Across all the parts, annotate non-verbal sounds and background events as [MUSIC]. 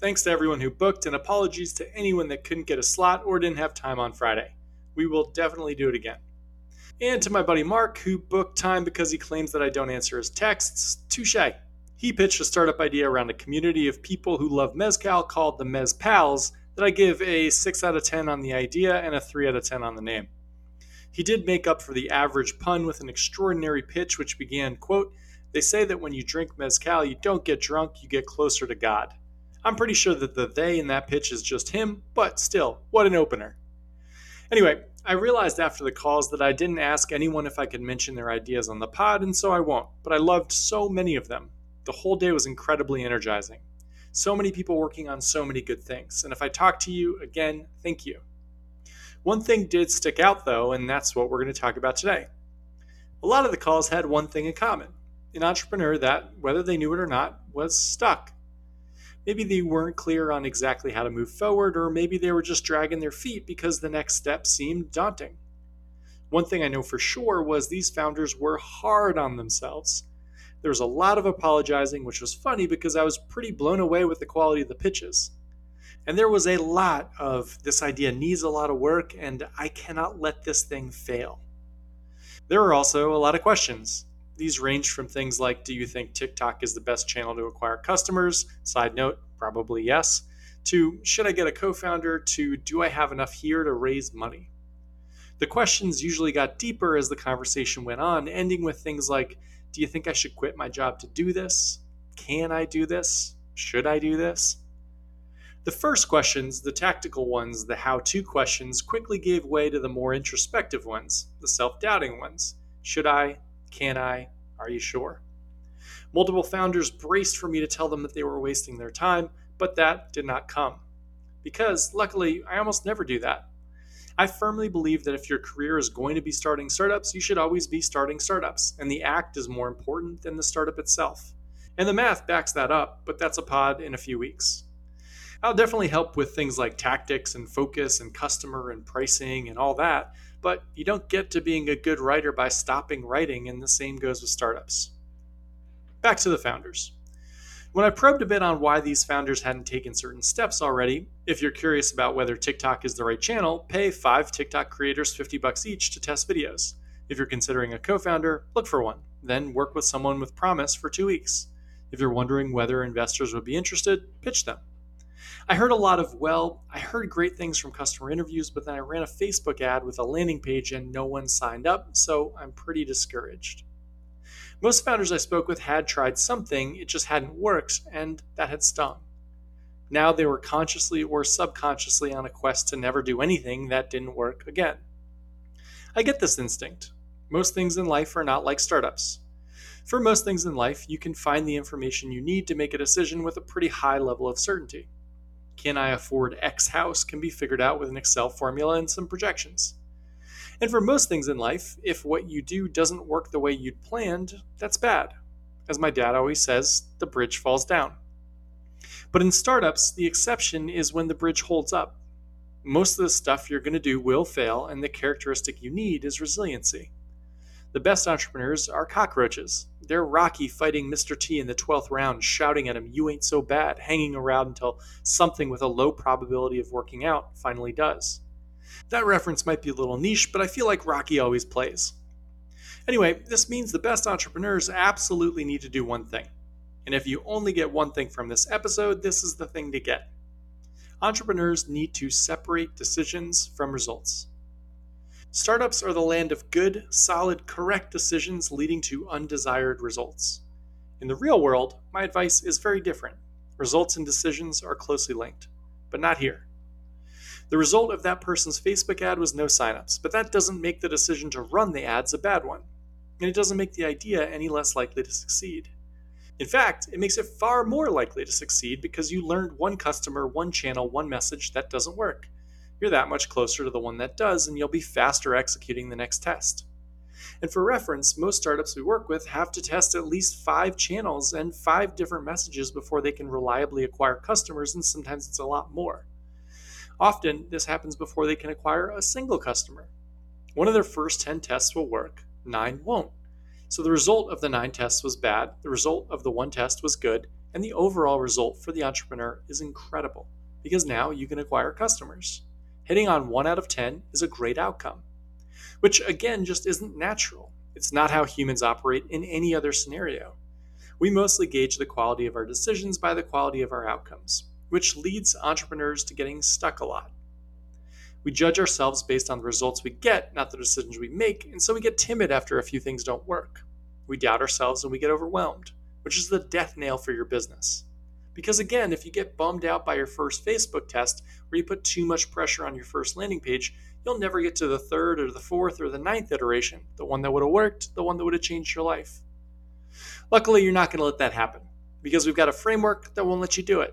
Thanks to everyone who booked, and apologies to anyone that couldn't get a slot or didn't have time on Friday. We will definitely do it again. And to my buddy Mark, who booked time because he claims that I don't answer his texts, touche. He pitched a startup idea around a community of people who love Mezcal called the Mez Pals that I give a 6 out of 10 on the idea and a 3 out of 10 on the name. He did make up for the average pun with an extraordinary pitch which began, quote, They say that when you drink Mezcal, you don't get drunk, you get closer to God. I'm pretty sure that the they in that pitch is just him, but still, what an opener. Anyway, I realized after the calls that I didn't ask anyone if I could mention their ideas on the pod, and so I won't, but I loved so many of them. The whole day was incredibly energizing. So many people working on so many good things, and if I talk to you, again, thank you. One thing did stick out though, and that's what we're going to talk about today. A lot of the calls had one thing in common an entrepreneur that, whether they knew it or not, was stuck maybe they weren't clear on exactly how to move forward, or maybe they were just dragging their feet because the next step seemed daunting. One thing I know for sure was these founders were hard on themselves. There was a lot of apologizing, which was funny because I was pretty blown away with the quality of the pitches. And there was a lot of this idea needs a lot of work, and I cannot let this thing fail. There were also a lot of questions. These range from things like Do you think TikTok is the best channel to acquire customers? Side note, probably yes. To Should I get a co founder? To Do I have enough here to raise money? The questions usually got deeper as the conversation went on, ending with things like Do you think I should quit my job to do this? Can I do this? Should I do this? The first questions, the tactical ones, the how to questions, quickly gave way to the more introspective ones, the self doubting ones. Should I? Can I? Are you sure? Multiple founders braced for me to tell them that they were wasting their time, but that did not come. Because, luckily, I almost never do that. I firmly believe that if your career is going to be starting startups, you should always be starting startups, and the act is more important than the startup itself. And the math backs that up, but that's a pod in a few weeks. I'll definitely help with things like tactics and focus and customer and pricing and all that, but you don't get to being a good writer by stopping writing, and the same goes with startups. Back to the founders. When I probed a bit on why these founders hadn't taken certain steps already, if you're curious about whether TikTok is the right channel, pay five TikTok creators 50 bucks each to test videos. If you're considering a co founder, look for one, then work with someone with promise for two weeks. If you're wondering whether investors would be interested, pitch them. I heard a lot of, well, I heard great things from customer interviews, but then I ran a Facebook ad with a landing page and no one signed up, so I'm pretty discouraged. Most founders I spoke with had tried something, it just hadn't worked, and that had stung. Now they were consciously or subconsciously on a quest to never do anything that didn't work again. I get this instinct. Most things in life are not like startups. For most things in life, you can find the information you need to make a decision with a pretty high level of certainty can I afford X house can be figured out with an Excel formula and some projections. And for most things in life, if what you do doesn't work the way you'd planned, that's bad. As my dad always says, the bridge falls down. But in startups, the exception is when the bridge holds up. Most of the stuff you're going to do will fail, and the characteristic you need is resiliency. The best entrepreneurs are cockroaches. They're Rocky fighting Mr. T in the 12th round, shouting at him, You ain't so bad, hanging around until something with a low probability of working out finally does. That reference might be a little niche, but I feel like Rocky always plays. Anyway, this means the best entrepreneurs absolutely need to do one thing. And if you only get one thing from this episode, this is the thing to get. Entrepreneurs need to separate decisions from results. Startups are the land of good, solid, correct decisions leading to undesired results. In the real world, my advice is very different. Results and decisions are closely linked, but not here. The result of that person's Facebook ad was no signups, but that doesn't make the decision to run the ads a bad one, and it doesn't make the idea any less likely to succeed. In fact, it makes it far more likely to succeed because you learned one customer, one channel, one message that doesn't work. You're that much closer to the one that does, and you'll be faster executing the next test. And for reference, most startups we work with have to test at least five channels and five different messages before they can reliably acquire customers, and sometimes it's a lot more. Often, this happens before they can acquire a single customer. One of their first 10 tests will work, nine won't. So the result of the nine tests was bad, the result of the one test was good, and the overall result for the entrepreneur is incredible because now you can acquire customers. Hitting on one out of 10 is a great outcome, which again just isn't natural. It's not how humans operate in any other scenario. We mostly gauge the quality of our decisions by the quality of our outcomes, which leads entrepreneurs to getting stuck a lot. We judge ourselves based on the results we get, not the decisions we make, and so we get timid after a few things don't work. We doubt ourselves and we get overwhelmed, which is the death nail for your business. Because again, if you get bummed out by your first Facebook test or you put too much pressure on your first landing page, you'll never get to the third or the fourth or the ninth iteration, the one that would have worked, the one that would have changed your life. Luckily, you're not going to let that happen because we've got a framework that won't let you do it.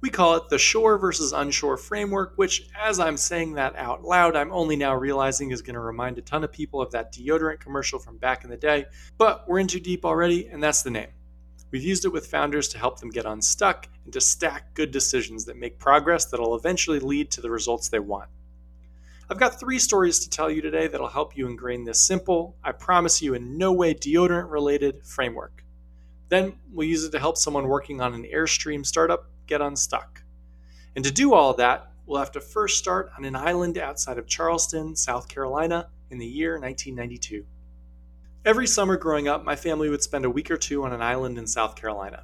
We call it the sure versus unsure framework, which, as I'm saying that out loud, I'm only now realizing is going to remind a ton of people of that deodorant commercial from back in the day. But we're in too deep already, and that's the name. We've used it with founders to help them get unstuck and to stack good decisions that make progress that'll eventually lead to the results they want. I've got three stories to tell you today that'll help you ingrain this simple, I promise you in no way deodorant related framework. Then we'll use it to help someone working on an Airstream startup get unstuck. And to do all that, we'll have to first start on an island outside of Charleston, South Carolina, in the year 1992. Every summer growing up, my family would spend a week or two on an island in South Carolina.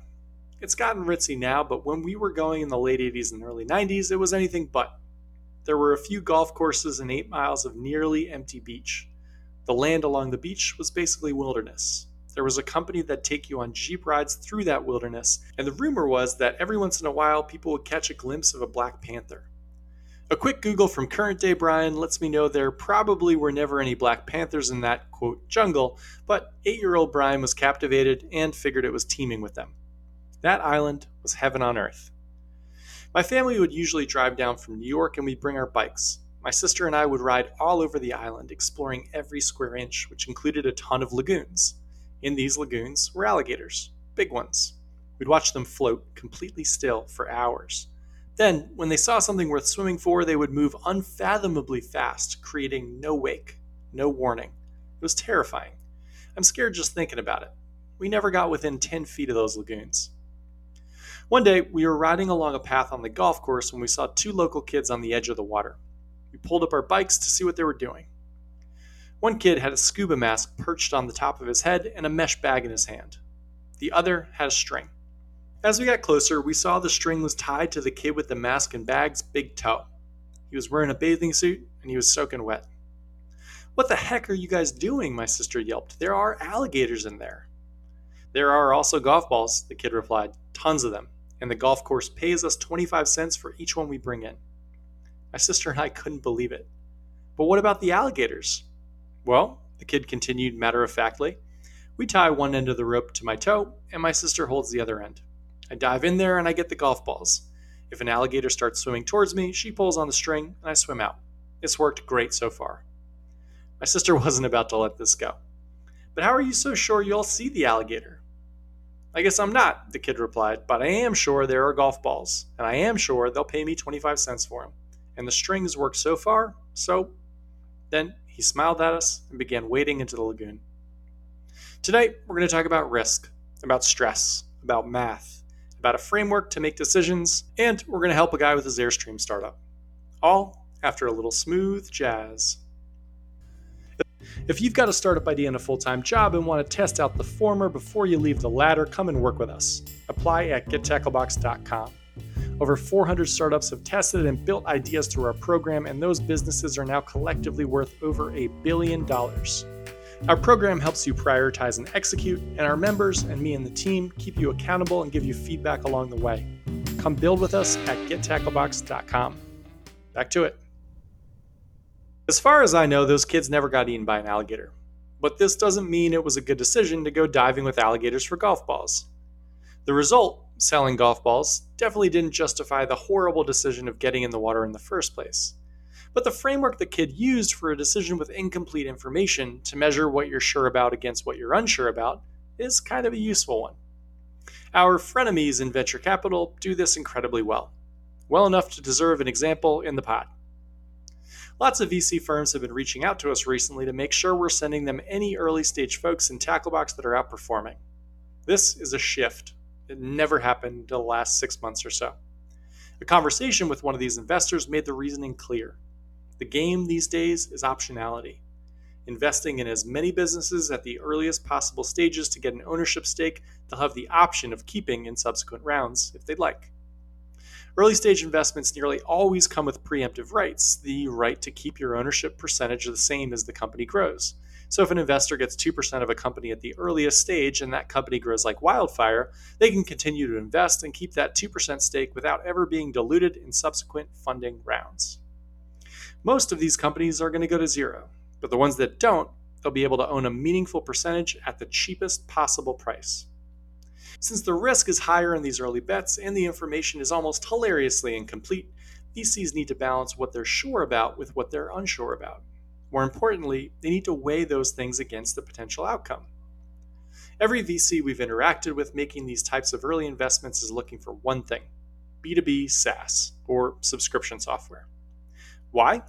It's gotten ritzy now, but when we were going in the late 80s and early 90s, it was anything but. There were a few golf courses and eight miles of nearly empty beach. The land along the beach was basically wilderness. There was a company that'd take you on Jeep rides through that wilderness, and the rumor was that every once in a while people would catch a glimpse of a Black Panther. A quick Google from current day Brian lets me know there probably were never any Black Panthers in that, quote, jungle, but eight year old Brian was captivated and figured it was teeming with them. That island was heaven on earth. My family would usually drive down from New York and we'd bring our bikes. My sister and I would ride all over the island, exploring every square inch, which included a ton of lagoons. In these lagoons were alligators, big ones. We'd watch them float completely still for hours. Then, when they saw something worth swimming for, they would move unfathomably fast, creating no wake, no warning. It was terrifying. I'm scared just thinking about it. We never got within 10 feet of those lagoons. One day, we were riding along a path on the golf course when we saw two local kids on the edge of the water. We pulled up our bikes to see what they were doing. One kid had a scuba mask perched on the top of his head and a mesh bag in his hand. The other had a string. As we got closer, we saw the string was tied to the kid with the mask and bag's big toe. He was wearing a bathing suit and he was soaking wet. What the heck are you guys doing? My sister yelped. There are alligators in there. There are also golf balls, the kid replied. Tons of them. And the golf course pays us 25 cents for each one we bring in. My sister and I couldn't believe it. But what about the alligators? Well, the kid continued matter of factly, we tie one end of the rope to my toe, and my sister holds the other end. I dive in there and I get the golf balls. If an alligator starts swimming towards me, she pulls on the string and I swim out. It's worked great so far. My sister [LAUGHS] wasn't about to let this go. But how are you so sure you'll see the alligator? I guess I'm not, the kid replied, but I am sure there are golf balls, and I am sure they'll pay me 25 cents for them. And the strings work so far, so. Then he smiled at us and began wading into the lagoon. Tonight, we're going to talk about risk, about stress, about math, about a framework to make decisions, and we're going to help a guy with his Airstream startup. All after a little smooth jazz. If you've got a startup idea and a full time job and want to test out the former before you leave the latter, come and work with us. Apply at gettacklebox.com. Over 400 startups have tested and built ideas through our program, and those businesses are now collectively worth over a billion dollars. Our program helps you prioritize and execute, and our members and me and the team keep you accountable and give you feedback along the way. Come build with us at gettacklebox.com. Back to it. As far as I know, those kids never got eaten by an alligator. But this doesn't mean it was a good decision to go diving with alligators for golf balls. The result, selling golf balls, definitely didn't justify the horrible decision of getting in the water in the first place. But the framework the kid used for a decision with incomplete information to measure what you're sure about against what you're unsure about is kind of a useful one. Our frenemies in venture capital do this incredibly well, well enough to deserve an example in the pod. Lots of VC firms have been reaching out to us recently to make sure we're sending them any early stage folks in Tacklebox that are outperforming. This is a shift. It never happened until the last six months or so. A conversation with one of these investors made the reasoning clear. The game these days is optionality. Investing in as many businesses at the earliest possible stages to get an ownership stake they'll have the option of keeping in subsequent rounds if they'd like. Early stage investments nearly always come with preemptive rights, the right to keep your ownership percentage the same as the company grows. So if an investor gets 2% of a company at the earliest stage and that company grows like wildfire, they can continue to invest and keep that 2% stake without ever being diluted in subsequent funding rounds. Most of these companies are going to go to zero, but the ones that don't, they'll be able to own a meaningful percentage at the cheapest possible price. Since the risk is higher in these early bets and the information is almost hilariously incomplete, VCs need to balance what they're sure about with what they're unsure about. More importantly, they need to weigh those things against the potential outcome. Every VC we've interacted with making these types of early investments is looking for one thing B2B SaaS, or subscription software. Why?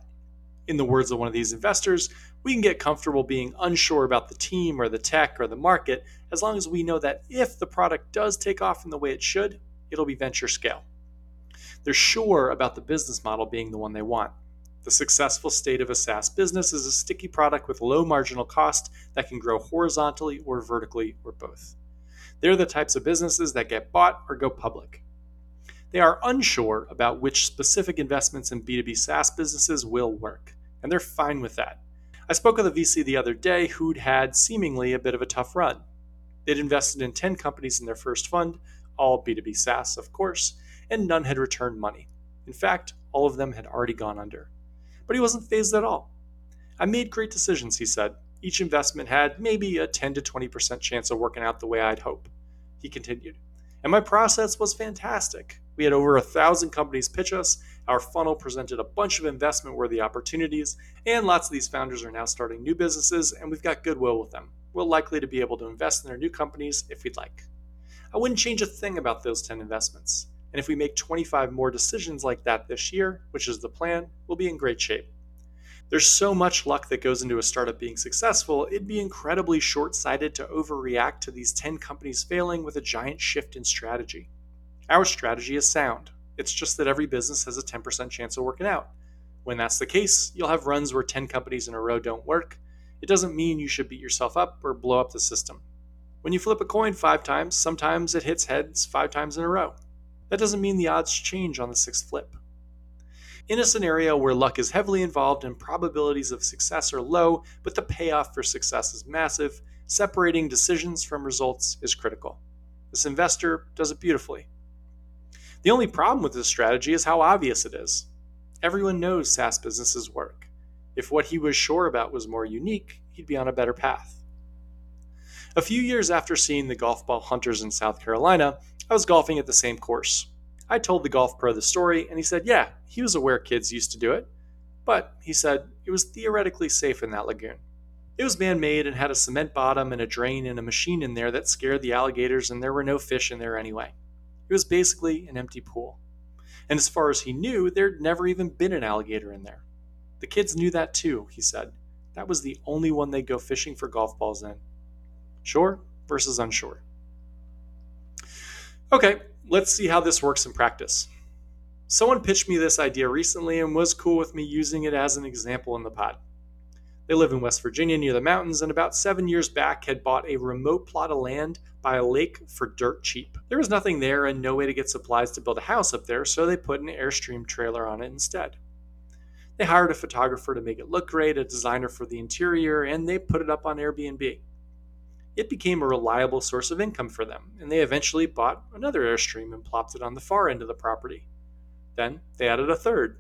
In the words of one of these investors, we can get comfortable being unsure about the team or the tech or the market as long as we know that if the product does take off in the way it should, it'll be venture scale. They're sure about the business model being the one they want. The successful state of a SaaS business is a sticky product with low marginal cost that can grow horizontally or vertically or both. They're the types of businesses that get bought or go public. They are unsure about which specific investments in B2B SaaS businesses will work, and they're fine with that. I spoke with a VC the other day who'd had seemingly a bit of a tough run. They'd invested in 10 companies in their first fund, all B2B SaaS, of course, and none had returned money. In fact, all of them had already gone under. But he wasn't fazed at all. I made great decisions, he said. Each investment had maybe a 10 to 20% chance of working out the way I'd hope. He continued. And my process was fantastic. We had over a thousand companies pitch us. Our funnel presented a bunch of investment worthy opportunities, and lots of these founders are now starting new businesses, and we've got goodwill with them. We're likely to be able to invest in their new companies if we'd like. I wouldn't change a thing about those 10 investments. And if we make 25 more decisions like that this year, which is the plan, we'll be in great shape. There's so much luck that goes into a startup being successful, it'd be incredibly short sighted to overreact to these 10 companies failing with a giant shift in strategy. Our strategy is sound. It's just that every business has a 10% chance of working out. When that's the case, you'll have runs where 10 companies in a row don't work. It doesn't mean you should beat yourself up or blow up the system. When you flip a coin five times, sometimes it hits heads five times in a row. That doesn't mean the odds change on the sixth flip. In a scenario where luck is heavily involved and probabilities of success are low, but the payoff for success is massive, separating decisions from results is critical. This investor does it beautifully. The only problem with this strategy is how obvious it is. Everyone knows SaaS businesses work. If what he was sure about was more unique, he'd be on a better path. A few years after seeing the golf ball hunters in South Carolina, I was golfing at the same course. I told the golf pro the story, and he said, yeah, he was aware kids used to do it, but he said it was theoretically safe in that lagoon. It was man made and had a cement bottom and a drain and a machine in there that scared the alligators, and there were no fish in there anyway. It was basically an empty pool. And as far as he knew, there'd never even been an alligator in there. The kids knew that too, he said. That was the only one they'd go fishing for golf balls in. Sure versus unsure. Okay, let's see how this works in practice. Someone pitched me this idea recently and was cool with me using it as an example in the pod. They live in West Virginia near the mountains and about seven years back had bought a remote plot of land by a lake for dirt cheap. There was nothing there and no way to get supplies to build a house up there, so they put an Airstream trailer on it instead. They hired a photographer to make it look great, a designer for the interior, and they put it up on Airbnb it became a reliable source of income for them, and they eventually bought another Airstream and plopped it on the far end of the property. Then they added a third.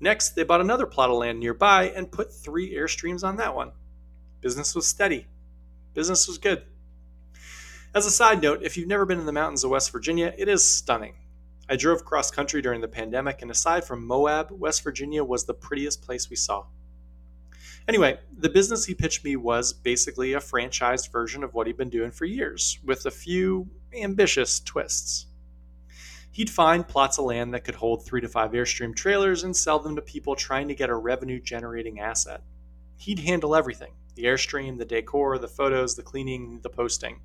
Next, they bought another plot of land nearby and put three Airstreams on that one. Business was steady. Business was good. As a side note, if you've never been in the mountains of West Virginia, it is stunning. I drove cross country during the pandemic, and aside from Moab, West Virginia was the prettiest place we saw. Anyway, the business he pitched me was basically a franchised version of what he'd been doing for years, with a few ambitious twists. He'd find plots of land that could hold three to five Airstream trailers and sell them to people trying to get a revenue generating asset. He'd handle everything the Airstream, the decor, the photos, the cleaning, the posting.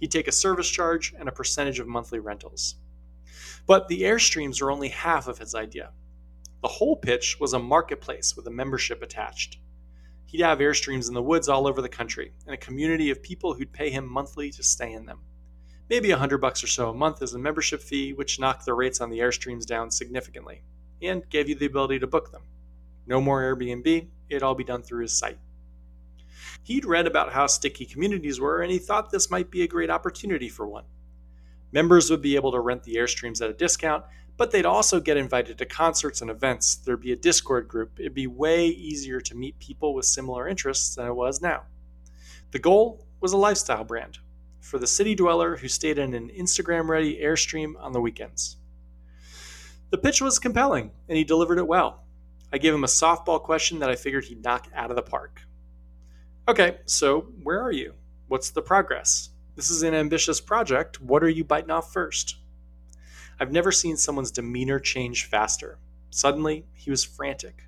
He'd take a service charge and a percentage of monthly rentals. But the Airstreams were only half of his idea. The whole pitch was a marketplace with a membership attached. He'd have Airstreams in the woods all over the country, and a community of people who'd pay him monthly to stay in them. Maybe a hundred bucks or so a month as a membership fee, which knocked the rates on the Airstreams down significantly, and gave you the ability to book them. No more Airbnb, it'd all be done through his site. He'd read about how sticky communities were, and he thought this might be a great opportunity for one. Members would be able to rent the Airstreams at a discount, but they'd also get invited to concerts and events. There'd be a Discord group. It'd be way easier to meet people with similar interests than it was now. The goal was a lifestyle brand for the city dweller who stayed in an Instagram ready Airstream on the weekends. The pitch was compelling, and he delivered it well. I gave him a softball question that I figured he'd knock out of the park. Okay, so where are you? What's the progress? This is an ambitious project. What are you biting off first? I've never seen someone's demeanor change faster. Suddenly, he was frantic.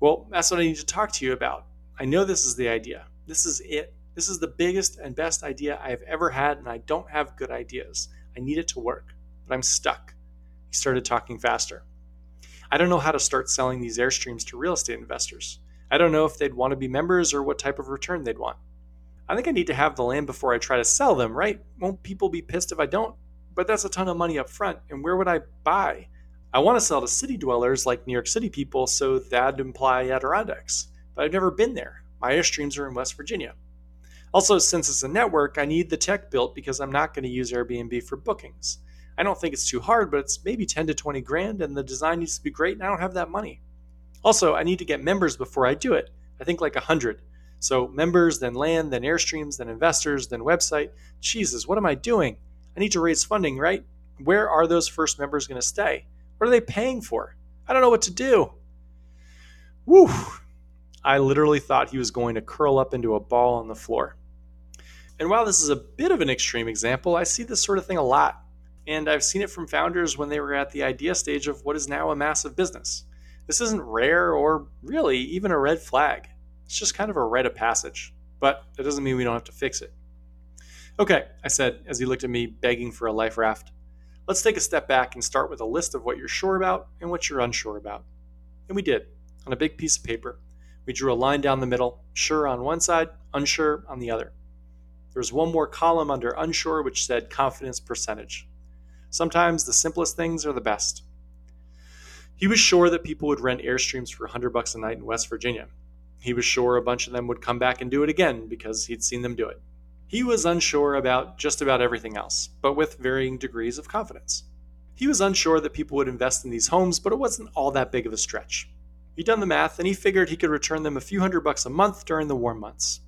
Well, that's what I need to talk to you about. I know this is the idea. This is it. This is the biggest and best idea I have ever had, and I don't have good ideas. I need it to work, but I'm stuck. He started talking faster. I don't know how to start selling these Airstreams to real estate investors. I don't know if they'd want to be members or what type of return they'd want. I think I need to have the land before I try to sell them, right? Won't people be pissed if I don't? But that's a ton of money up front, and where would I buy? I want to sell to city dwellers like New York City people, so that'd imply Adirondacks. But I've never been there. My Airstreams are in West Virginia. Also, since it's a network, I need the tech built because I'm not going to use Airbnb for bookings. I don't think it's too hard, but it's maybe 10 to 20 grand, and the design needs to be great, and I don't have that money. Also, I need to get members before I do it. I think like 100. So, members, then land, then Airstreams, then investors, then website. Jesus, what am I doing? I need to raise funding, right? Where are those first members going to stay? What are they paying for? I don't know what to do. Woo! I literally thought he was going to curl up into a ball on the floor. And while this is a bit of an extreme example, I see this sort of thing a lot. And I've seen it from founders when they were at the idea stage of what is now a massive business. This isn't rare or really even a red flag. It's just kind of a rite of passage, but that doesn't mean we don't have to fix it. Okay, I said as he looked at me begging for a life raft. Let's take a step back and start with a list of what you're sure about and what you're unsure about. And we did, on a big piece of paper. We drew a line down the middle, sure on one side, unsure on the other. There was one more column under unsure which said confidence percentage. Sometimes the simplest things are the best. He was sure that people would rent Airstreams for 100 bucks a night in West Virginia. He was sure a bunch of them would come back and do it again because he'd seen them do it. He was unsure about just about everything else, but with varying degrees of confidence. He was unsure that people would invest in these homes, but it wasn't all that big of a stretch. He'd done the math and he figured he could return them a few hundred bucks a month during the warm months.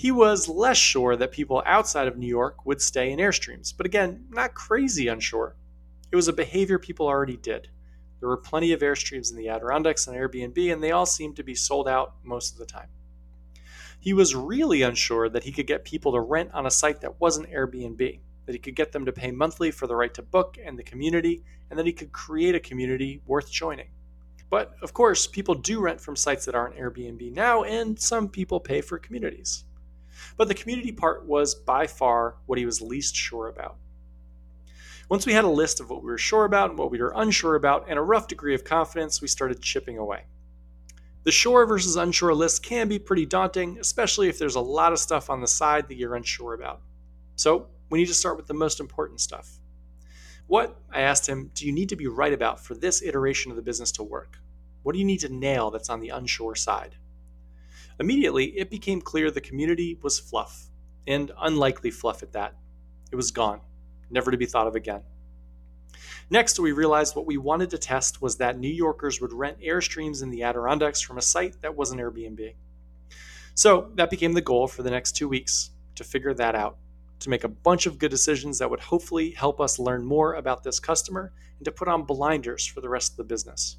He was less sure that people outside of New York would stay in Airstreams, but again, not crazy unsure. It was a behavior people already did. There were plenty of Airstreams in the Adirondacks and Airbnb, and they all seemed to be sold out most of the time. He was really unsure that he could get people to rent on a site that wasn't Airbnb, that he could get them to pay monthly for the right to book and the community, and that he could create a community worth joining. But of course, people do rent from sites that aren't Airbnb now, and some people pay for communities. But the community part was by far what he was least sure about. Once we had a list of what we were sure about and what we were unsure about, and a rough degree of confidence, we started chipping away. The sure versus unsure list can be pretty daunting, especially if there's a lot of stuff on the side that you're unsure about. So, we need to start with the most important stuff. What, I asked him, do you need to be right about for this iteration of the business to work? What do you need to nail that's on the unsure side? Immediately, it became clear the community was fluff, and unlikely fluff at that. It was gone never to be thought of again. Next, we realized what we wanted to test was that New Yorkers would rent Airstreams in the Adirondacks from a site that wasn't Airbnb. So that became the goal for the next two weeks to figure that out. to make a bunch of good decisions that would hopefully help us learn more about this customer and to put on blinders for the rest of the business.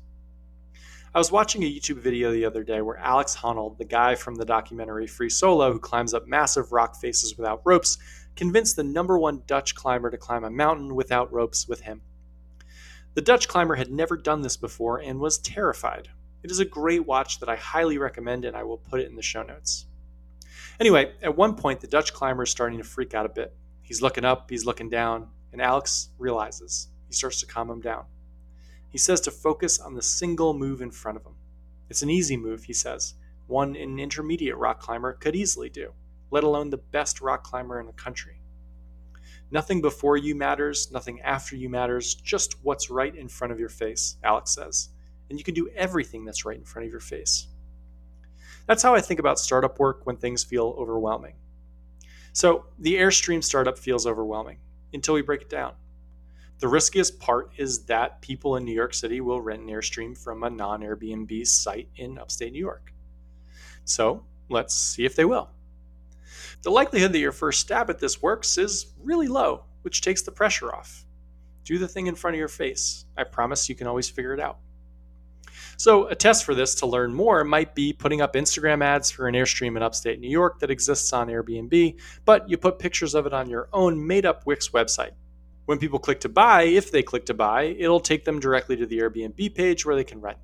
I was watching a YouTube video the other day where Alex Honnold, the guy from the documentary Free Solo who climbs up massive rock faces without ropes, convinced the number one Dutch climber to climb a mountain without ropes with him. The Dutch climber had never done this before and was terrified. It is a great watch that I highly recommend, and I will put it in the show notes. Anyway, at one point, the Dutch climber is starting to freak out a bit. He's looking up, he's looking down, and Alex realizes. He starts to calm him down. He says to focus on the single move in front of him. It's an easy move, he says, one an intermediate rock climber could easily do, let alone the best rock climber in the country. Nothing before you matters, nothing after you matters, just what's right in front of your face, Alex says. And you can do everything that's right in front of your face. That's how I think about startup work when things feel overwhelming. So, the Airstream startup feels overwhelming until we break it down. The riskiest part is that people in New York City will rent an Airstream from a non Airbnb site in upstate New York. So, let's see if they will. The likelihood that your first stab at this works is really low, which takes the pressure off. Do the thing in front of your face. I promise you can always figure it out. So, a test for this to learn more might be putting up Instagram ads for an Airstream in upstate New York that exists on Airbnb, but you put pictures of it on your own made up Wix website. When people click to buy, if they click to buy, it'll take them directly to the Airbnb page where they can rent.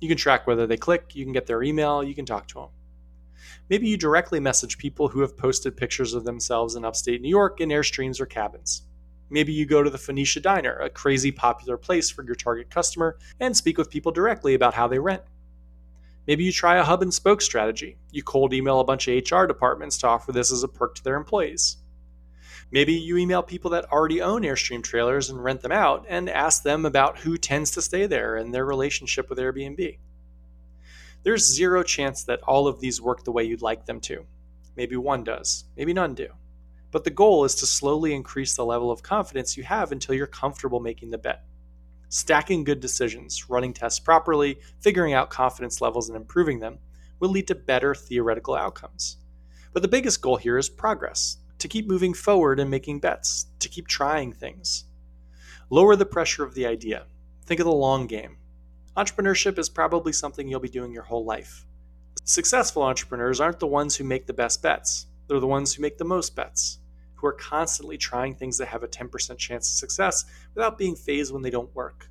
You can track whether they click, you can get their email, you can talk to them. Maybe you directly message people who have posted pictures of themselves in upstate New York in Airstreams or cabins. Maybe you go to the Phoenicia Diner, a crazy popular place for your target customer, and speak with people directly about how they rent. Maybe you try a hub and spoke strategy. You cold email a bunch of HR departments to offer this as a perk to their employees. Maybe you email people that already own Airstream trailers and rent them out and ask them about who tends to stay there and their relationship with Airbnb there's zero chance that all of these work the way you'd like them to. Maybe one does, maybe none do. But the goal is to slowly increase the level of confidence you have until you're comfortable making the bet. Stacking good decisions, running tests properly, figuring out confidence levels and improving them will lead to better theoretical outcomes. But the biggest goal here is progress to keep moving forward and making bets, to keep trying things. Lower the pressure of the idea. Think of the long game. Entrepreneurship is probably something you'll be doing your whole life. Successful entrepreneurs aren't the ones who make the best bets, they're the ones who make the most bets, who are constantly trying things that have a 10% chance of success without being fazed when they don't work.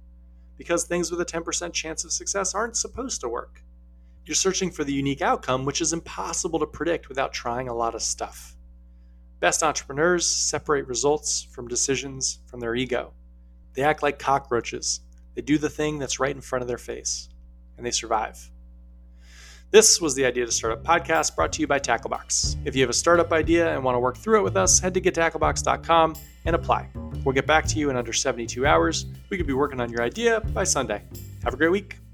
Because things with a 10% chance of success aren't supposed to work. You're searching for the unique outcome, which is impossible to predict without trying a lot of stuff. Best entrepreneurs separate results from decisions from their ego. They act like cockroaches they do the thing that's right in front of their face, and they survive. This was the Idea to Startup podcast brought to you by Tacklebox. If you have a startup idea and want to work through it with us, head to gettacklebox.com and apply. We'll get back to you in under 72 hours. We could be working on your idea by Sunday. Have a great week.